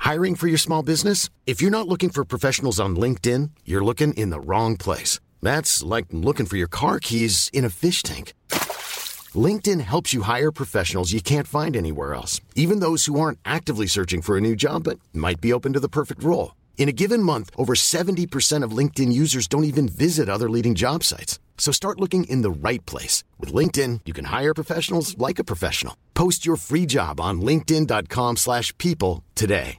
Hiring for your small business? If you're not looking for professionals on LinkedIn, you're looking in the wrong place. That's like looking for your car keys in a fish tank. LinkedIn helps you hire professionals you can't find anywhere else, even those who aren't actively searching for a new job but might be open to the perfect role. In a given month, over 70% of LinkedIn users don't even visit other leading job sites. So start looking in the right place. With LinkedIn, you can hire professionals like a professional. Post your free job on linkedin.com/people today.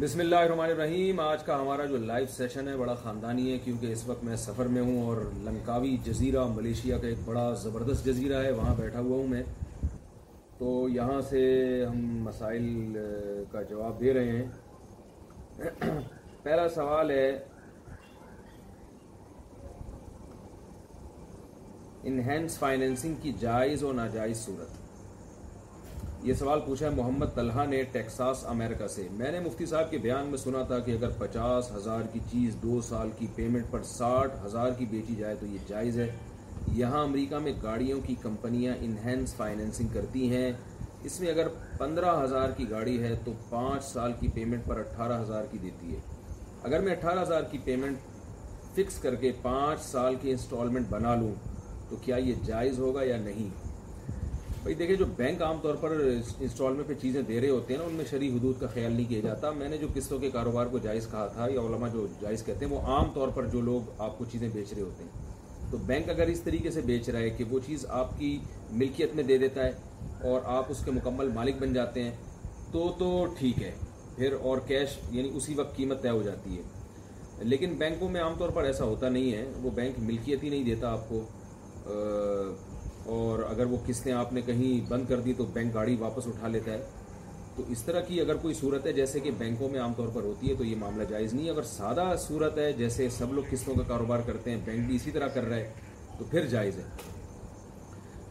بسم اللہ الرحمن الرحیم آج کا ہمارا جو life session ہے بڑا خاندانی ہے کیونکہ اس وقت میں سفر میں ہوں اور لنکاوی جزیرہ ملیشیا کا ایک بڑا زبردست جزیرہ ہے وہاں بیٹھا ہوا ہوں میں تو یہاں سے ہم مسائل کا جواب دے رہے ہیں پہلا سوال ہے انہینس فائنینسنگ کی جائز و ناجائز صورت یہ سوال پوچھا ہے محمد طلحہ نے ٹیکساس امریکہ سے میں نے مفتی صاحب کے بیان میں سنا تھا کہ اگر پچاس ہزار کی چیز دو سال کی پیمنٹ پر ساٹھ ہزار کی بیچی جائے تو یہ جائز ہے یہاں امریکہ میں گاڑیوں کی کمپنیاں انہینس فائنینسنگ کرتی ہیں اس میں اگر پندرہ ہزار کی گاڑی ہے تو پانچ سال کی پیمنٹ پر اٹھارہ ہزار کی دیتی ہے اگر میں اٹھارہ ہزار کی پیمنٹ فکس کر کے پانچ سال کی انسٹالمنٹ بنا لوں تو کیا یہ جائز ہوگا یا نہیں بھائی دیکھیں جو بینک عام طور پر انسٹالمنٹ میں پہ چیزیں دے رہے ہوتے ہیں ان میں شدید حدود کا خیال نہیں کیا جاتا میں نے جو قسطوں کے کاروبار کو جائز کہا تھا یا علماء جو جائز کہتے ہیں وہ عام طور پر جو لوگ آپ کو چیزیں بیچ رہے ہوتے ہیں تو بینک اگر اس طریقے سے بیچ رہا ہے کہ وہ چیز آپ کی ملکیت میں دے دیتا ہے اور آپ اس کے مکمل مالک بن جاتے ہیں تو تو ٹھیک ہے پھر اور کیش یعنی اسی وقت قیمت طے ہو جاتی ہے لیکن بینکوں میں عام طور پر ایسا ہوتا نہیں ہے وہ بینک ملکیت ہی نہیں دیتا آپ کو اور اگر وہ قسطیں آپ نے کہیں بند کر دی تو بینک گاڑی واپس اٹھا لیتا ہے تو اس طرح کی اگر کوئی صورت ہے جیسے کہ بینکوں میں عام طور پر ہوتی ہے تو یہ معاملہ جائز نہیں ہے اگر سادہ صورت ہے جیسے سب لوگ قسطوں کا کاروبار کرتے ہیں بینک بھی اسی طرح کر رہا ہے تو پھر جائز ہے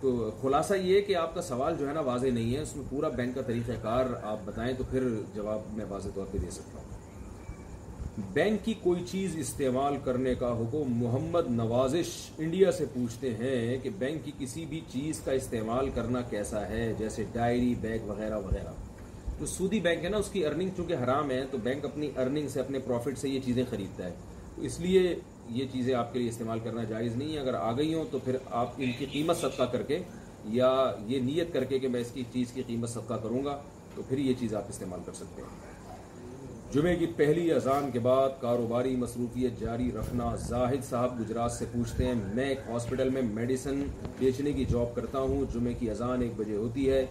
تو خلاصہ یہ کہ آپ کا سوال جو ہے نا واضح نہیں ہے اس میں پورا بینک کا طریقہ کار آپ بتائیں تو پھر جواب میں واضح طور پہ دے سکتا ہوں بینک کی کوئی چیز استعمال کرنے کا حکم محمد نوازش انڈیا سے پوچھتے ہیں کہ بینک کی کسی بھی چیز کا استعمال کرنا کیسا ہے جیسے ڈائری بیگ وغیرہ وغیرہ تو سودی بینک ہے نا اس کی ارننگ چونکہ حرام ہے تو بینک اپنی ارننگ سے اپنے پروفٹ سے یہ چیزیں خریدتا ہے تو اس لیے یہ چیزیں آپ کے لیے استعمال کرنا جائز نہیں ہے اگر آ گئی ہوں تو پھر آپ ان کی قیمت صدقہ کر کے یا یہ نیت کر کے کہ میں اس کی چیز کی قیمت صدقہ کروں گا تو پھر یہ چیز آپ استعمال کر سکتے ہیں جمعے کی پہلی اذان کے بعد کاروباری مصروفیت جاری رکھنا زاہد صاحب گجرات سے پوچھتے ہیں میں ایک ہاسپٹل میں میڈیسن بیچنے کی جاب کرتا ہوں جمعے کی اذان ایک بجے ہوتی ہے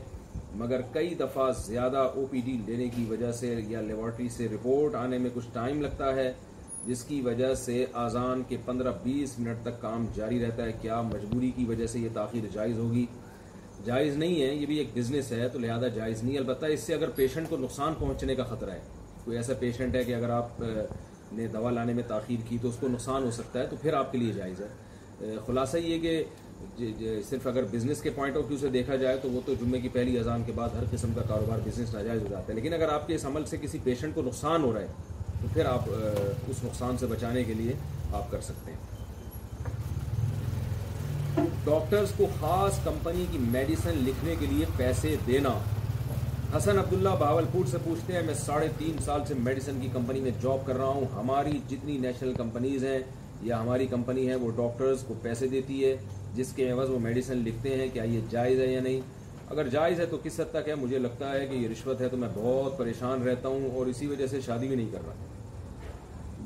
مگر کئی دفعہ زیادہ او پی ڈی لینے کی وجہ سے یا لیبارٹری سے رپورٹ آنے میں کچھ ٹائم لگتا ہے جس کی وجہ سے اذان کے پندرہ بیس منٹ تک کام جاری رہتا ہے کیا مجبوری کی وجہ سے یہ تاخیر جائز ہوگی جائز نہیں ہے یہ بھی ایک بزنس ہے تو لہذا جائز نہیں البتہ اس سے اگر پیشنٹ کو نقصان پہنچنے کا خطرہ ہے کوئی ایسا پیشنٹ ہے کہ اگر آپ نے دوا لانے میں تاخیر کی تو اس کو نقصان ہو سکتا ہے تو پھر آپ کے لیے جائز ہے خلاصہ یہ کہ جی، جی، صرف اگر بزنس کے پوائنٹ آف ویو سے دیکھا جائے تو وہ تو جمعے کی پہلی اذان کے بعد ہر قسم کا کاروبار بزنس ناجائز ہو جاتا ہے لیکن اگر آپ کے اس عمل سے کسی پیشنٹ کو نقصان ہو رہا ہے تو پھر آپ اس نقصان سے بچانے کے لیے آپ کر سکتے ہیں ڈاکٹرز کو خاص کمپنی کی میڈیسن لکھنے کے لیے پیسے دینا حسن عبداللہ بہاول پور سے پوچھتے ہیں میں ساڑھے تین سال سے میڈیسن کی کمپنی میں جاب کر رہا ہوں ہماری جتنی نیشنل کمپنیز ہیں یا ہماری کمپنی ہے وہ ڈاکٹرز کو پیسے دیتی ہے جس کے عوض وہ میڈیسن لکھتے ہیں کیا یہ جائز ہے یا نہیں اگر جائز ہے تو کس حد تک ہے مجھے لگتا ہے کہ یہ رشوت ہے تو میں بہت پریشان رہتا ہوں اور اسی وجہ سے شادی بھی نہیں کر رہا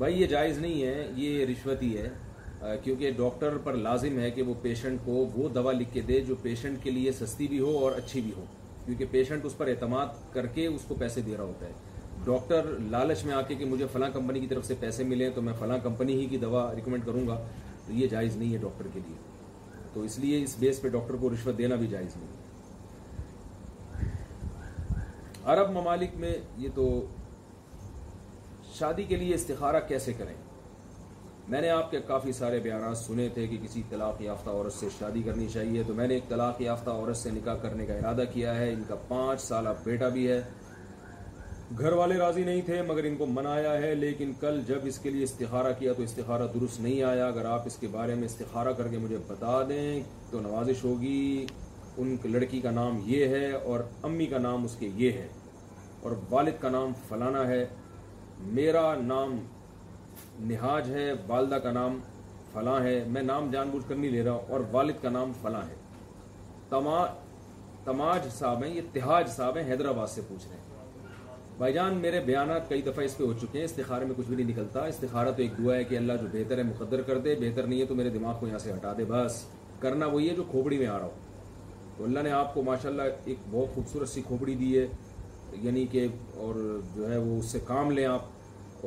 بھائی یہ جائز نہیں ہے یہ رشوت ہی ہے کیونکہ ڈاکٹر پر لازم ہے کہ وہ پیشنٹ کو وہ دوا لکھ کے دے جو پیشنٹ کے لیے سستی بھی ہو اور اچھی بھی ہو کیونکہ پیشنٹ اس پر اعتماد کر کے اس کو پیسے دے رہا ہوتا ہے ڈاکٹر لالچ میں آ کے مجھے فلاں کمپنی کی طرف سے پیسے ملیں تو میں فلاں کمپنی ہی کی دوا ریکمینڈ کروں گا تو یہ جائز نہیں ہے ڈاکٹر کے لیے تو اس لیے اس بیس پہ ڈاکٹر کو رشوت دینا بھی جائز نہیں عرب ممالک میں یہ تو شادی کے لیے استخارہ کیسے کریں میں نے آپ کے کافی سارے بیانات سنے تھے کہ کسی طلاق یافتہ عورت سے شادی کرنی چاہیے تو میں نے ایک طلاق یافتہ عورت سے نکاح کرنے کا ارادہ کیا ہے ان کا پانچ سالہ بیٹا بھی ہے گھر والے راضی نہیں تھے مگر ان کو منایا ہے لیکن کل جب اس کے لیے استخارہ کیا تو استخارہ درست نہیں آیا اگر آپ اس کے بارے میں استخارہ کر کے مجھے بتا دیں تو نوازش ہوگی ان لڑکی کا نام یہ ہے اور امی کا نام اس کے یہ ہے اور والد کا نام فلانا ہے میرا نام نہاج ہے والدہ کا نام فلاں ہے میں نام جان بوجھ کر نہیں لے رہا اور والد کا نام فلاں ہے تما تماج صاحب ہیں یہ تہاج صاحب ہیں حیدرآباد سے پوچھ رہے ہیں بھائی جان میرے بیانات کئی دفعہ اس پہ ہو چکے ہیں استخارے میں کچھ بھی نہیں نکلتا استخارہ تو ایک دعا ہے کہ اللہ جو بہتر ہے مقدر کر دے بہتر نہیں ہے تو میرے دماغ کو یہاں سے ہٹا دے بس کرنا وہی ہے جو کھوپڑی میں آ رہا ہو تو اللہ نے آپ کو ماشاء اللہ ایک بہت خوبصورت سی کھوپڑی دی ہے یعنی کہ اور جو ہے وہ اس سے کام لیں آپ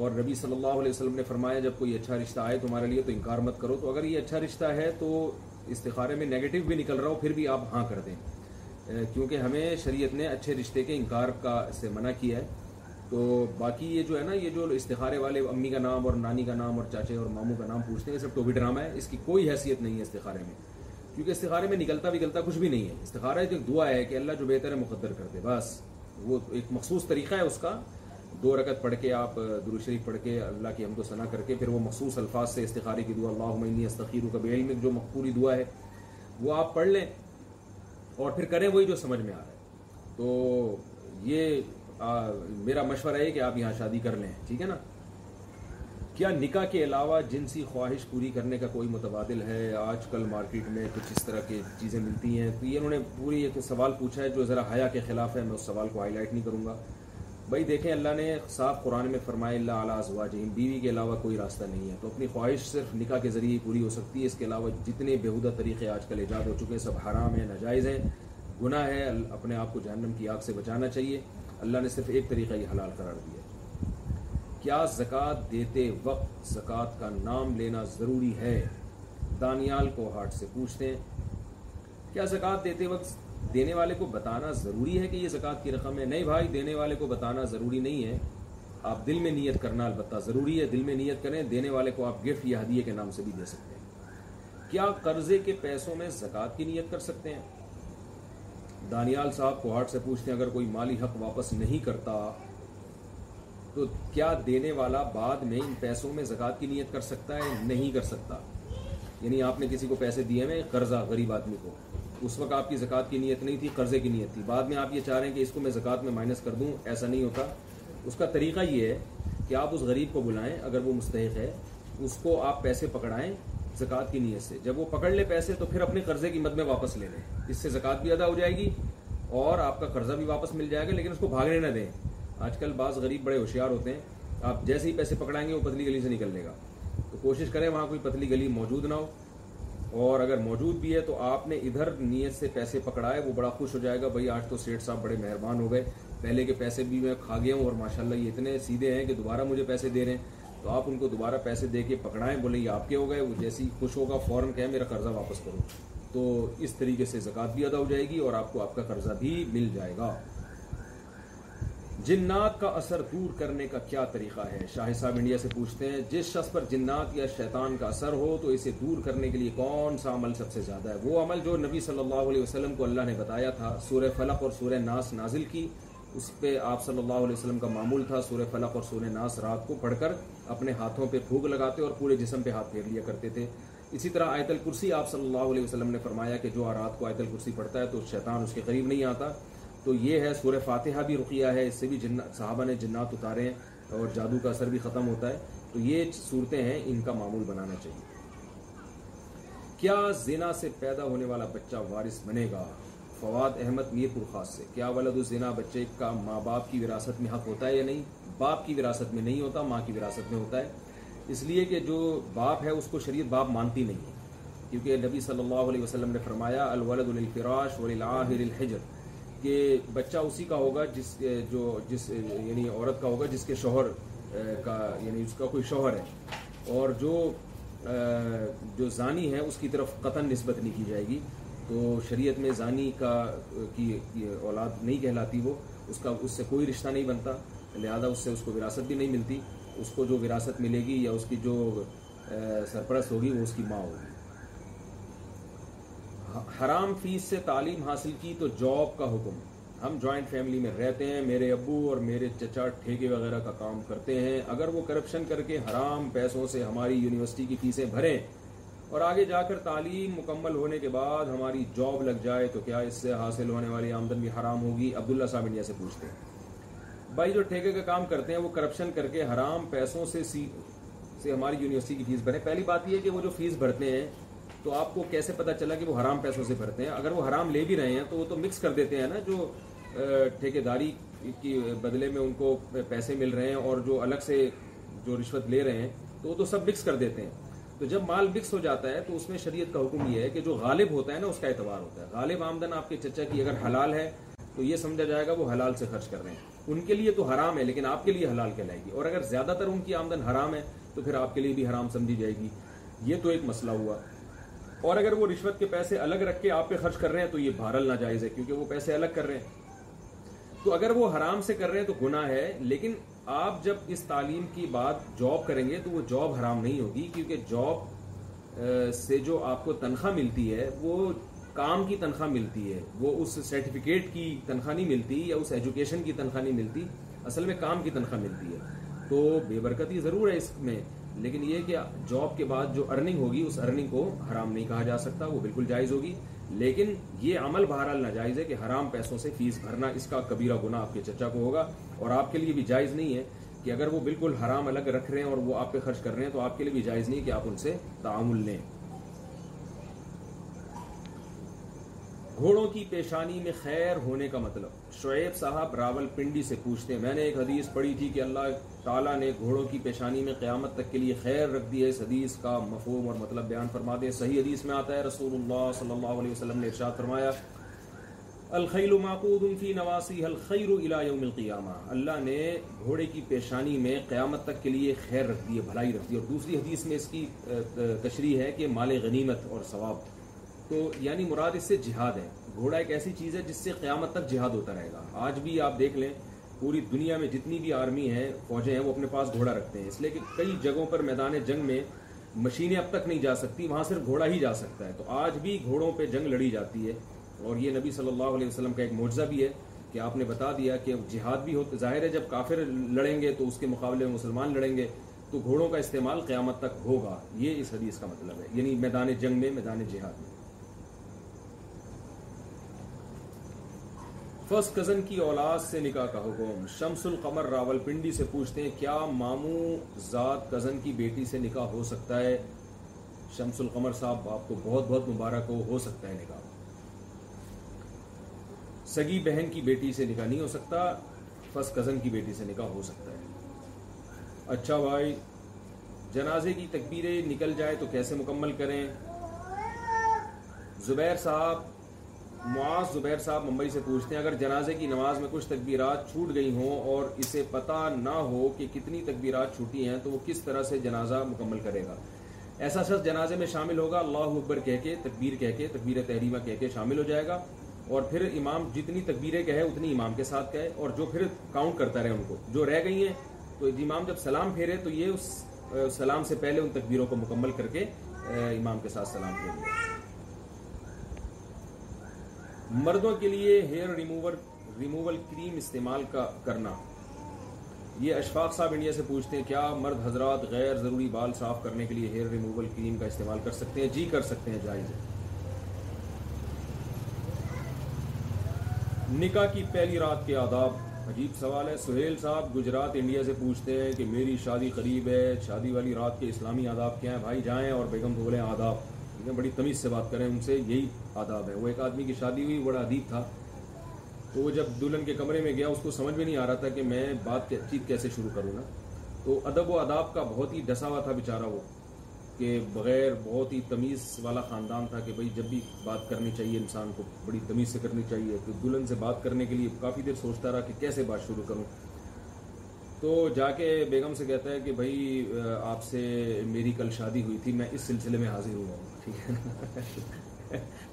اور ربی صلی اللہ علیہ وسلم نے فرمایا جب کوئی اچھا رشتہ آئے تمہارے لیے تو انکار مت کرو تو اگر یہ اچھا رشتہ ہے تو استخارے میں نگیٹو بھی نکل رہا ہو پھر بھی آپ ہاں کر دیں کیونکہ ہمیں شریعت نے اچھے رشتے کے انکار کا سے منع کیا ہے تو باقی یہ جو ہے نا یہ جو استخارے والے امی کا نام اور نانی کا نام اور چاچے اور ماموں کا نام پوچھتے ہیں سب صرف ٹوبھی ڈرامہ ہے اس کی کوئی حیثیت نہیں ہے استخارے میں کیونکہ استخارے میں نکلتا وکلتا کچھ بھی نہیں ہے استخارہ ایک دعا ہے کہ اللہ جو بہتر ہے مقدر کر دے بس وہ ایک مخصوص طریقہ ہے اس کا دو رکت پڑھ کے آپ دور شریف پڑھ کے اللہ کی حمد و ثنا کر کے پھر وہ مخصوص الفاظ سے استخاری کی دعا اللہ استخیر و کبی علم جو مقبولی دعا ہے وہ آپ پڑھ لیں اور پھر کریں وہی جو سمجھ میں آ رہا ہے تو یہ میرا مشورہ ہے کہ آپ یہاں شادی کر لیں ٹھیک ہے نا کیا نکاح کے علاوہ جنسی خواہش پوری کرنے کا کوئی متبادل ہے آج کل مارکیٹ میں کچھ اس طرح کی چیزیں ملتی ہیں تو یہ انہوں نے پوری ایک سوال پوچھا ہے جو ذرا حیا کے خلاف ہے میں اس سوال کو ہائی لائٹ نہیں کروں گا بھائی دیکھیں اللہ نے صاف قرآن میں فرمایا اللہ علیہ ازواج بیوی کے علاوہ کوئی راستہ نہیں ہے تو اپنی خواہش صرف نکاح کے ذریعے پوری ہو سکتی ہے اس کے علاوہ جتنے بے طریقے آج کل ایجاد ہو چکے ہیں سب حرام ہیں ناجائز ہیں گناہ ہے اپنے آپ کو جہنم کی آگ سے بچانا چاہیے اللہ نے صرف ایک طریقہ ہی حلال قرار دیا کیا زکوٰۃ دیتے وقت زکوٰۃ کا نام لینا ضروری ہے دانیال کو ہاٹ سے پوچھتے ہیں کیا زکوٰۃ دیتے وقت دینے والے کو بتانا ضروری ہے کہ یہ زکوٰۃ کی رقم ہے نہیں بھائی دینے والے کو بتانا ضروری نہیں ہے آپ دل میں نیت کرنا البتہ ضروری ہے دل میں نیت کریں دینے والے کو آپ گفٹ ہدیے کے نام سے بھی دے سکتے ہیں کیا قرضے کے پیسوں میں زکوٰۃ کی نیت کر سکتے ہیں دانیال صاحب کو سے پوچھتے ہیں اگر کوئی مالی حق واپس نہیں کرتا تو کیا دینے والا بعد میں ان پیسوں میں زکوٰۃ کی نیت کر سکتا ہے نہیں کر سکتا یعنی آپ نے کسی کو پیسے دیے میں قرضہ غریب آدمی کو اس وقت آپ کی زکوٰۃ کی نیت نہیں تھی قرضے کی نیت تھی بعد میں آپ یہ چاہ رہے ہیں کہ اس کو میں زکوٰۃ میں مائنس کر دوں ایسا نہیں ہوتا اس کا طریقہ یہ ہے کہ آپ اس غریب کو بلائیں اگر وہ مستحق ہے اس کو آپ پیسے پکڑائیں زکوٰۃ کی نیت سے جب وہ پکڑ لے پیسے تو پھر اپنے قرضے کی مد میں واپس لے لیں اس سے زکوٰۃ بھی ادا ہو جائے گی اور آپ کا قرضہ بھی واپس مل جائے گا لیکن اس کو بھاگنے نہ دیں آج کل بعض غریب بڑے ہوشیار ہوتے ہیں آپ جیسے ہی پیسے پکڑائیں گے وہ پتلی گلی سے نکل لے گا تو کوشش کریں وہاں کوئی پتلی گلی موجود نہ ہو اور اگر موجود بھی ہے تو آپ نے ادھر نیت سے پیسے پکڑائے وہ بڑا خوش ہو جائے گا بھائی آج تو سیٹ صاحب بڑے مہربان ہو گئے پہلے کے پیسے بھی میں کھا گیا ہوں اور ماشاءاللہ یہ اتنے سیدھے ہیں کہ دوبارہ مجھے پیسے دے رہے ہیں تو آپ ان کو دوبارہ پیسے دے کے پکڑائیں بولے یہ آپ کے ہو گئے وہ جیسے ہی خوش ہوگا فوراً کہیں میرا قرضہ واپس کرو تو اس طریقے سے زکوٰۃ بھی ادا ہو جائے گی اور آپ کو آپ کا قرضہ بھی مل جائے گا جنات کا اثر دور کرنے کا کیا طریقہ ہے شاہ صاحب انڈیا سے پوچھتے ہیں جس شخص پر جنات یا شیطان کا اثر ہو تو اسے دور کرنے کے لیے کون سا عمل سب سے زیادہ ہے وہ عمل جو نبی صلی اللہ علیہ وسلم کو اللہ نے بتایا تھا سورہ فلق اور سورہ ناس نازل کی اس پہ آپ صلی اللہ علیہ وسلم کا معمول تھا سورہ فلق اور سورہ ناس رات کو پڑھ کر اپنے ہاتھوں پہ پھوک لگاتے اور پورے جسم پہ ہاتھ پھیر لیا کرتے تھے اسی طرح آیت الکرسی آپ صلی اللہ علیہ وسلم نے فرمایا کہ جو آرات کو آیت الکرسی پڑھتا ہے تو شیطان اس کے قریب نہیں آتا تو یہ ہے سورہ فاتحہ بھی رقیہ ہے اس سے بھی جن نے جنات اتارے ہیں اور جادو کا اثر بھی ختم ہوتا ہے تو یہ صورتیں ہیں ان کا معمول بنانا چاہیے کیا زنا سے پیدا ہونے والا بچہ وارث بنے گا فواد احمد میرپرخاص سے کیا ولد الزنا بچے کا ماں باپ کی وراثت میں حق ہوتا ہے یا نہیں باپ کی وراثت میں نہیں ہوتا ماں کی وراثت میں ہوتا ہے اس لیے کہ جو باپ ہے اس کو شریعت باپ مانتی نہیں ہے کیونکہ نبی صلی اللہ علیہ وسلم نے فرمایا الولد الفراش الحجر کہ بچہ اسی کا ہوگا جس جو جس یعنی عورت کا ہوگا جس کے شوہر کا یعنی اس کا کوئی شوہر ہے اور جو جو زانی ہے اس کی طرف قطن نسبت نہیں کی جائے گی تو شریعت میں زانی کا کی اولاد نہیں کہلاتی وہ اس کا اس سے کوئی رشتہ نہیں بنتا لہذا اس سے اس کو وراثت بھی نہیں ملتی اس کو جو وراثت ملے گی یا اس کی جو سرپرست ہوگی وہ اس کی ماں ہوگی حرام فیس سے تعلیم حاصل کی تو جاب کا حکم ہم جوائنٹ فیملی میں رہتے ہیں میرے ابو اور میرے چچا ٹھیکے وغیرہ کا کام کرتے ہیں اگر وہ کرپشن کر کے حرام پیسوں سے ہماری یونیورسٹی کی فیسیں بھریں اور آگے جا کر تعلیم مکمل ہونے کے بعد ہماری جاب لگ جائے تو کیا اس سے حاصل ہونے والی آمدن بھی حرام ہوگی عبداللہ صاحب انڈیا سے پوچھتے ہیں بھائی جو ٹھیکے کا کام کرتے ہیں وہ کرپشن کر کے حرام پیسوں سے سی سے ہماری یونیورسٹی کی فیس بھریں پہلی بات یہ ہے کہ وہ جو فیس بھرتے ہیں تو آپ کو کیسے پتا چلا کہ وہ حرام پیسوں سے بھرتے ہیں اگر وہ حرام لے بھی رہے ہیں تو وہ تو مکس کر دیتے ہیں نا جو ٹھیکے داری کی بدلے میں ان کو پیسے مل رہے ہیں اور جو الگ سے جو رشوت لے رہے ہیں تو وہ تو سب مکس کر دیتے ہیں تو جب مال مکس ہو جاتا ہے تو اس میں شریعت کا حکم یہ ہے کہ جو غالب ہوتا ہے نا اس کا اعتبار ہوتا ہے غالب آمدن آپ کے چچا کی اگر حلال ہے تو یہ سمجھا جائے گا وہ حلال سے خرچ کر رہے ہیں ان کے لیے تو حرام ہے لیکن آپ کے لیے حلال کہلائے گی اور اگر زیادہ تر ان کی آمدن حرام ہے تو پھر آپ کے لیے بھی حرام سمجھی جائے گی یہ تو ایک مسئلہ ہوا اور اگر وہ رشوت کے پیسے الگ رکھ کے آپ پہ خرچ کر رہے ہیں تو یہ بھارل ناجائز ہے کیونکہ وہ پیسے الگ کر رہے ہیں تو اگر وہ حرام سے کر رہے ہیں تو گناہ ہے لیکن آپ جب اس تعلیم کی بات جاب کریں گے تو وہ جاب حرام نہیں ہوگی کیونکہ جاب سے جو آپ کو تنخواہ ملتی ہے وہ کام کی تنخواہ ملتی ہے وہ اس سرٹیفکیٹ کی تنخواہ نہیں ملتی یا اس ایجوکیشن کی تنخواہ نہیں ملتی اصل میں کام کی تنخواہ ملتی ہے تو بے برکتی ضرور ہے اس میں لیکن یہ کہ جاب کے بعد جو ارننگ ہوگی اس ارننگ کو حرام نہیں کہا جا سکتا وہ بالکل جائز ہوگی لیکن یہ عمل بہرحال ناجائز ہے کہ حرام پیسوں سے فیس بھرنا اس کا کبیرہ گناہ آپ کے چچا کو ہوگا اور آپ کے لیے بھی جائز نہیں ہے کہ اگر وہ بالکل حرام الگ رکھ رہے ہیں اور وہ آپ پہ خرچ کر رہے ہیں تو آپ کے لیے بھی جائز نہیں کہ آپ ان سے تعامل لیں گھوڑوں کی پیشانی میں خیر ہونے کا مطلب شعیب صاحب راول پنڈی سے پوچھتے ہیں میں نے ایک حدیث پڑھی تھی کہ اللہ تعالیٰ نے گھوڑوں کی پیشانی میں قیامت تک کے لیے خیر رکھ دی ہے اس حدیث کا مفہوم اور مطلب بیان فرما دیں صحیح حدیث میں آتا ہے رسول اللہ صلی اللہ علیہ وسلم نے ارشاد فرمایا الخیل معقود فی نواسی الخیر القیامہ اللہ نے گھوڑے کی پیشانی میں قیامت تک کے لیے خیر رکھ دی ہے بھلائی رکھ دی اور دوسری حدیث میں اس کی تشریح ہے کہ مال غنیمت اور ثواب تو یعنی مراد اس سے جہاد ہے گھوڑا ایک ایسی چیز ہے جس سے قیامت تک جہاد ہوتا رہے گا آج بھی آپ دیکھ لیں پوری دنیا میں جتنی بھی آرمی ہے فوجیں ہیں وہ اپنے پاس گھوڑا رکھتے ہیں اس لیے کہ کئی جگہوں پر میدان جنگ میں مشینیں اب تک نہیں جا سکتی وہاں صرف گھوڑا ہی جا سکتا ہے تو آج بھی گھوڑوں پہ جنگ لڑی جاتی ہے اور یہ نبی صلی اللہ علیہ وسلم کا ایک معجزہ بھی ہے کہ آپ نے بتا دیا کہ جہاد بھی ہوتے ظاہر ہے جب کافر لڑیں گے تو اس کے مقابلے میں مسلمان لڑیں گے تو گھوڑوں کا استعمال قیامت تک ہوگا یہ اس حدیث کا مطلب ہے یعنی میدان جنگ میں میدان جہاد میں فرسٹ کزن کی اولاد سے نکاح کا حکم شمس القمر راول پنڈی سے پوچھتے ہیں کیا ماموں ذات کزن کی بیٹی سے نکاح ہو سکتا ہے شمس القمر صاحب آپ کو بہت بہت مبارک ہو ہو سکتا ہے نکاح سگی بہن کی بیٹی سے نکاح نہیں ہو سکتا فرسٹ کزن کی بیٹی سے نکاح ہو سکتا ہے اچھا بھائی جنازے کی تکبیریں نکل جائے تو کیسے مکمل کریں زبیر صاحب معاذ زبیر صاحب ممبئی سے پوچھتے ہیں اگر جنازے کی نماز میں کچھ تکبیرات چھوٹ گئی ہوں اور اسے پتہ نہ ہو کہ کتنی تکبیرات چھوٹی ہیں تو وہ کس طرح سے جنازہ مکمل کرے گا ایسا شخص جنازے میں شامل ہوگا اللہ اکبر کہہ کے تکبیر کہہ کے تکبیر تحریمہ کہہ کے شامل ہو جائے گا اور پھر امام جتنی تکبیریں کہے اتنی امام کے ساتھ کہے اور جو پھر کاؤنٹ کرتا رہے ان کو جو رہ گئی ہیں تو جی امام جب سلام پھیرے تو یہ اس سلام سے پہلے ان تکبیروں کو مکمل کر کے امام کے ساتھ سلام پھیرے مردوں کے لیے ہیئر ریموول کریم استعمال کا کرنا یہ اشفاق صاحب انڈیا سے پوچھتے ہیں کیا مرد حضرات غیر ضروری بال صاف کرنے کے لیے ہیئر ریموول کریم کا استعمال کر سکتے ہیں جی کر سکتے ہیں جائز نکاح کی پہلی رات کے آداب عجیب سوال ہے سہیل صاحب گجرات انڈیا سے پوچھتے ہیں کہ میری شادی قریب ہے شادی والی رات کے اسلامی آداب کیا ہیں بھائی جائیں اور بیگم بولیں آداب ٹھیک ہے بڑی تمیز سے بات کریں ان سے یہی آداب ہے وہ ایک آدمی کی شادی ہوئی بڑا ادیب تھا تو وہ جب دلہن کے کمرے میں گیا اس کو سمجھ میں نہیں آ رہا تھا کہ میں بات چیت کیسے شروع کروں نا تو ادب و آداب کا بہت ہی ہوا تھا بیچارہ وہ کہ بغیر بہت ہی تمیز والا خاندان تھا کہ بھائی جب بھی بات کرنی چاہیے انسان کو بڑی تمیز سے کرنی چاہیے تو دلہن سے بات کرنے کے لیے کافی دیر سوچتا رہا کہ کیسے بات شروع کروں تو جا کے بیگم سے کہتا ہے کہ بھائی آپ سے میری کل شادی ہوئی تھی میں اس سلسلے میں حاضر ہوا ہوں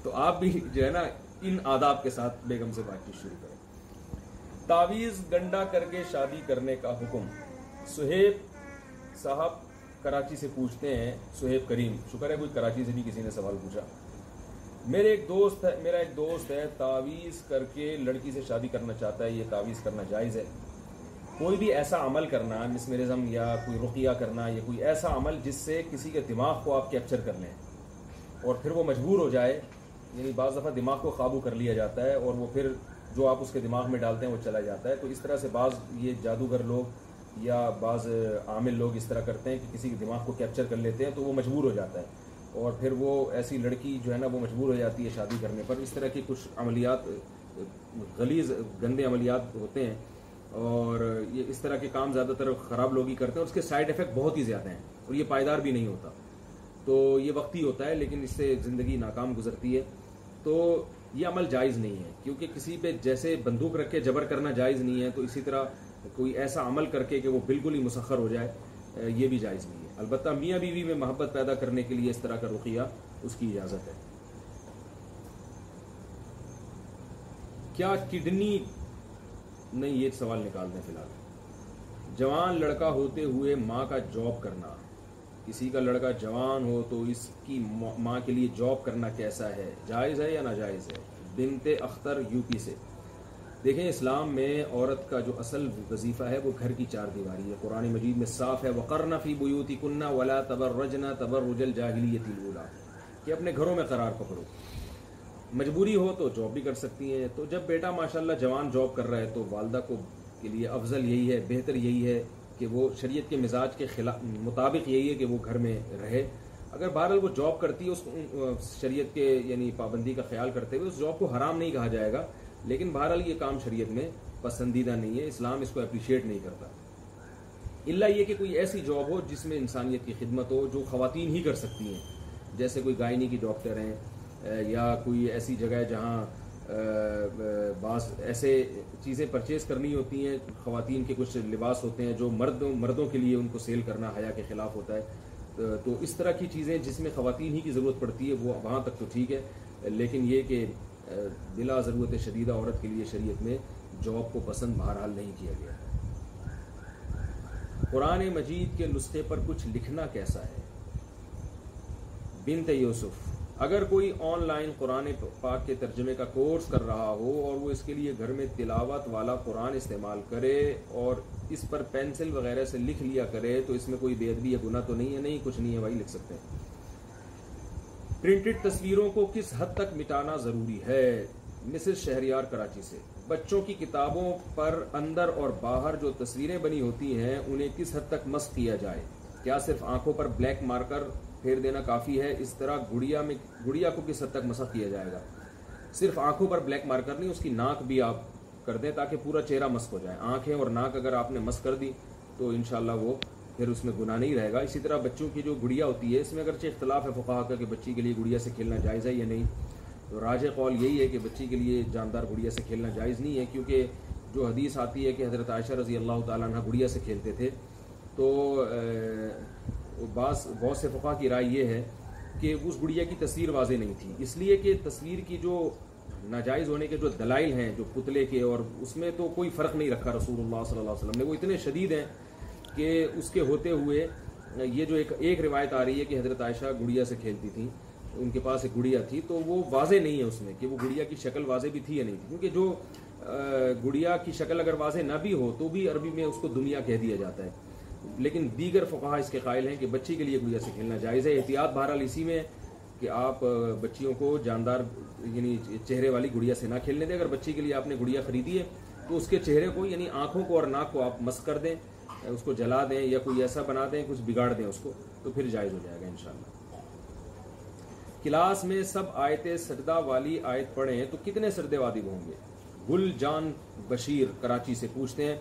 تو آپ بھی جو ہے نا ان آداب کے ساتھ بیگم سے بات چیت شروع کریں تعویذ شادی کرنے کا حکم سہیب صاحب کراچی سے پوچھتے ہیں سہیب کریم شکر ہے کوئی کراچی سے بھی کسی نے سوال پوچھا میرے ایک دوست ہے میرا ایک دوست ہے تعویذ کر کے لڑکی سے شادی کرنا چاہتا ہے یہ تعویذ کرنا جائز ہے کوئی بھی ایسا عمل کرنا مسمرزم یا کوئی رقیہ کرنا یا کوئی ایسا عمل جس سے کسی کے دماغ کو آپ کیپچر کر لیں اور پھر وہ مجبور ہو جائے یعنی بعض دفعہ دماغ کو قابو کر لیا جاتا ہے اور وہ پھر جو آپ اس کے دماغ میں ڈالتے ہیں وہ چلا جاتا ہے تو اس طرح سے بعض یہ جادوگر لوگ یا بعض عامل لوگ اس طرح کرتے ہیں کہ کسی کے دماغ کو کیپچر کر لیتے ہیں تو وہ مجبور ہو جاتا ہے اور پھر وہ ایسی لڑکی جو ہے نا وہ مجبور ہو جاتی ہے شادی کرنے پر اس طرح کی کچھ عملیات غلیظ گندے عملیات ہوتے ہیں اور یہ اس طرح کے کام زیادہ تر خراب لوگ ہی کرتے ہیں اور اس کے سائڈ افیکٹ بہت ہی زیادہ ہیں اور یہ پائیدار بھی نہیں ہوتا تو یہ وقتی ہوتا ہے لیکن اس سے زندگی ناکام گزرتی ہے تو یہ عمل جائز نہیں ہے کیونکہ کسی پہ جیسے بندوق رکھ کے جبر کرنا جائز نہیں ہے تو اسی طرح کوئی ایسا عمل کر کے کہ وہ بالکل ہی مسخر ہو جائے یہ بھی جائز نہیں ہے البتہ میاں بیوی میں محبت پیدا کرنے کے لیے اس طرح کا رقیہ اس کی اجازت ہے کیا کڈنی نہیں یہ سوال نکال دیں فی الحال جوان لڑکا ہوتے ہوئے ماں کا جاب کرنا کسی کا لڑکا جوان ہو تو اس کی ماں کے لیے جاب کرنا کیسا ہے جائز ہے یا ناجائز ہے بنت اختر یو پی سے دیکھیں اسلام میں عورت کا جو اصل وظیفہ ہے وہ گھر کی چار دیواری ہے قرآن مجید میں صاف ہے وقرنا فی بیوتی کنا ولا تبر رجنا تبر رجل جاگلی یہ کہ اپنے گھروں میں قرار پکڑو مجبوری ہو تو جاب بھی کر سکتی ہیں تو جب بیٹا ماشاءاللہ جوان جاب کر رہا ہے تو والدہ کو کے لیے افضل یہی ہے بہتر یہی ہے کہ وہ شریعت کے مزاج کے خلاف مطابق یہی ہے کہ وہ گھر میں رہے اگر بہرحال وہ جاب کرتی ہے اس شریعت کے یعنی پابندی کا خیال کرتے ہوئے اس جاب کو حرام نہیں کہا جائے گا لیکن بہرحال یہ کام شریعت میں پسندیدہ نہیں ہے اسلام اس کو اپریشیٹ نہیں کرتا اللہ یہ کہ کوئی ایسی جاب ہو جس میں انسانیت کی خدمت ہو جو خواتین ہی کر سکتی ہیں جیسے کوئی گائنی کی ڈاکٹر ہیں یا کوئی ایسی جگہ ہے جہاں بعض ایسے چیزیں پرچیز کرنی ہوتی ہیں خواتین کے کچھ لباس ہوتے ہیں جو مرد مردوں کے لیے ان کو سیل کرنا حیا کے خلاف ہوتا ہے تو اس طرح کی چیزیں جس میں خواتین ہی کی ضرورت پڑتی ہے وہ وہاں تک تو ٹھیک ہے لیکن یہ کہ بلا ضرورت شدیدہ عورت کے لیے شریعت میں جاب کو پسند بہرحال نہیں کیا گیا قرآن مجید کے نسخے پر کچھ لکھنا کیسا ہے بنت یوسف اگر کوئی آن لائن قرآن پاک کے ترجمے کا کورس کر رہا ہو اور وہ اس کے لیے گھر میں تلاوت والا قرآن استعمال کرے اور اس پر پینسل وغیرہ سے لکھ لیا کرے تو اس میں کوئی ادبی یا گناہ تو نہیں ہے نہیں کچھ نہیں ہے بھائی لکھ سکتے ہیں پرنٹڈ تصویروں کو کس حد تک مٹانا ضروری ہے مسز شہریار کراچی سے بچوں کی کتابوں پر اندر اور باہر جو تصویریں بنی ہوتی ہیں انہیں کس حد تک مس کیا جائے کیا صرف آنکھوں پر بلیک مارکر پھیر دینا کافی ہے اس طرح گڑیا میں گڑیا کو کس حد تک مسخ کیا جائے گا صرف آنکھوں پر بلیک مارکر نہیں اس کی ناک بھی آپ کر دیں تاکہ پورا چہرہ مسک ہو جائے آنکھیں اور ناک اگر آپ نے مسک کر دی تو انشاءاللہ وہ پھر اس میں گناہ نہیں رہے گا اسی طرح بچوں کی جو گڑیا ہوتی ہے اس میں اگرچہ اختلاف ہے فقہ کا کہ بچی کے لیے گڑیا سے کھیلنا جائز ہے یا نہیں تو راج قول یہی ہے کہ بچی کے لیے جاندار گڑیا سے کھیلنا جائز نہیں ہے کیونکہ جو حدیث آتی ہے کہ حضرت عائشہ رضی اللہ تعالیٰ عنہ گڑیا سے کھیلتے تھے تو بعض بہت سے فقہ کی رائے یہ ہے کہ اس گڑیا کی تصویر واضح نہیں تھی اس لیے کہ تصویر کی جو ناجائز ہونے کے جو دلائل ہیں جو پتلے کے اور اس میں تو کوئی فرق نہیں رکھا رسول اللہ صلی اللہ علیہ وسلم نے وہ اتنے شدید ہیں کہ اس کے ہوتے ہوئے یہ جو ایک ایک روایت آ رہی ہے کہ حضرت عائشہ گڑیا سے کھیلتی تھیں ان کے پاس ایک گڑیا تھی تو وہ واضح نہیں ہے اس میں کہ وہ گڑیا کی شکل واضح بھی تھی یا نہیں تھی کیونکہ جو گڑیا کی شکل اگر واضح نہ بھی ہو تو بھی عربی میں اس کو دنیا کہہ دیا جاتا ہے لیکن دیگر فقہ اس کے قائل ہیں کہ بچی کے لیے گڑیا سے کھیلنا جائز ہے احتیاط بہرحال اسی میں کہ آپ بچیوں کو جاندار یعنی چہرے والی گڑیا سے نہ کھیلنے دیں اگر بچی کے لیے آپ نے گڑیا خریدی ہے تو اس کے چہرے کو یعنی آنکھوں کو اور ناک کو آپ مس کر دیں اس کو جلا دیں یا کوئی ایسا بنا دیں کچھ بگاڑ دیں اس کو تو پھر جائز ہو جائے گا ان کلاس میں سب آیتیں سردا والی آیت پڑھیں تو کتنے سردے وادب ہوں گے گل جان بشیر کراچی سے پوچھتے ہیں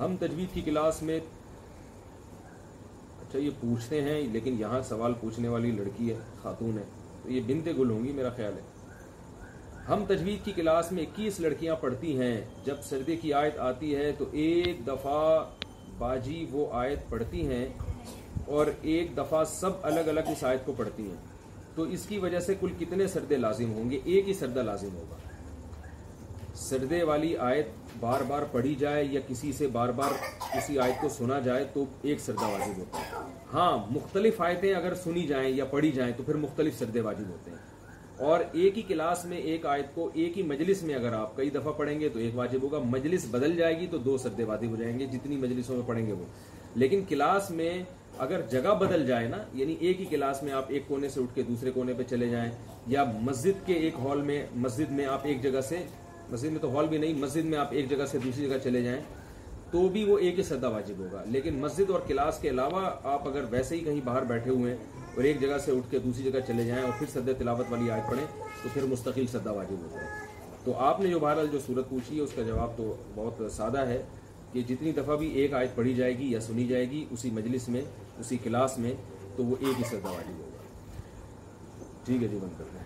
ہم تجوید کی کلاس میں اچھا یہ پوچھتے ہیں لیکن یہاں سوال پوچھنے والی لڑکی ہے خاتون ہے تو یہ بنتے گل ہوں گی میرا خیال ہے ہم تجوید کی کلاس میں اکیس لڑکیاں پڑھتی ہیں جب سردے کی آیت آتی ہے تو ایک دفعہ باجی وہ آیت پڑھتی ہیں اور ایک دفعہ سب الگ الگ اس آیت کو پڑھتی ہیں تو اس کی وجہ سے کل کتنے سردے لازم ہوں گے ایک ہی سردہ لازم ہوگا سردے والی آیت بار بار پڑھی جائے یا کسی سے بار بار کسی آیت کو سنا جائے تو ایک سردہ واجب ہوتا ہے ہاں مختلف آیتیں اگر سنی جائیں یا پڑھی جائیں تو پھر مختلف سردے واجب ہوتے ہیں اور ایک ہی کلاس میں ایک آیت کو ایک ہی مجلس میں اگر آپ کئی دفعہ پڑھیں گے تو ایک واجب ہوگا مجلس بدل جائے گی تو دو سردے واجب ہو جائیں گے جتنی مجلسوں میں پڑھیں گے وہ لیکن کلاس میں اگر جگہ بدل جائے نا یعنی ایک ہی کلاس میں آپ ایک کونے سے اٹھ کے دوسرے کونے پہ چلے جائیں یا مسجد کے ایک ہال میں مسجد میں آپ ایک جگہ سے مسجد میں تو ہال بھی نہیں مسجد میں آپ ایک جگہ سے دوسری جگہ چلے جائیں تو بھی وہ ایک ہی سدا واجب ہوگا لیکن مسجد اور کلاس کے علاوہ آپ اگر ویسے ہی کہیں باہر بیٹھے ہوئے ہیں اور ایک جگہ سے اٹھ کے دوسری جگہ چلے جائیں اور پھر سد تلاوت والی آیت پڑھیں تو پھر مستقل سجدہ واجب ہو جائے تو آپ نے جو بہرحال جو صورت پوچھی ہے اس کا جواب تو بہت سادہ ہے کہ جتنی دفعہ بھی ایک آیت پڑھی جائے گی یا سنی جائے گی اسی مجلس میں اسی کلاس میں تو وہ ایک ہی سدا واجب ہوگا ٹھیک ہے جی بند کرتے ہیں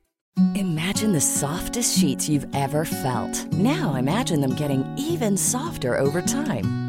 Imagine the softest sheets you've ever felt. Now imagine them getting even softer over time.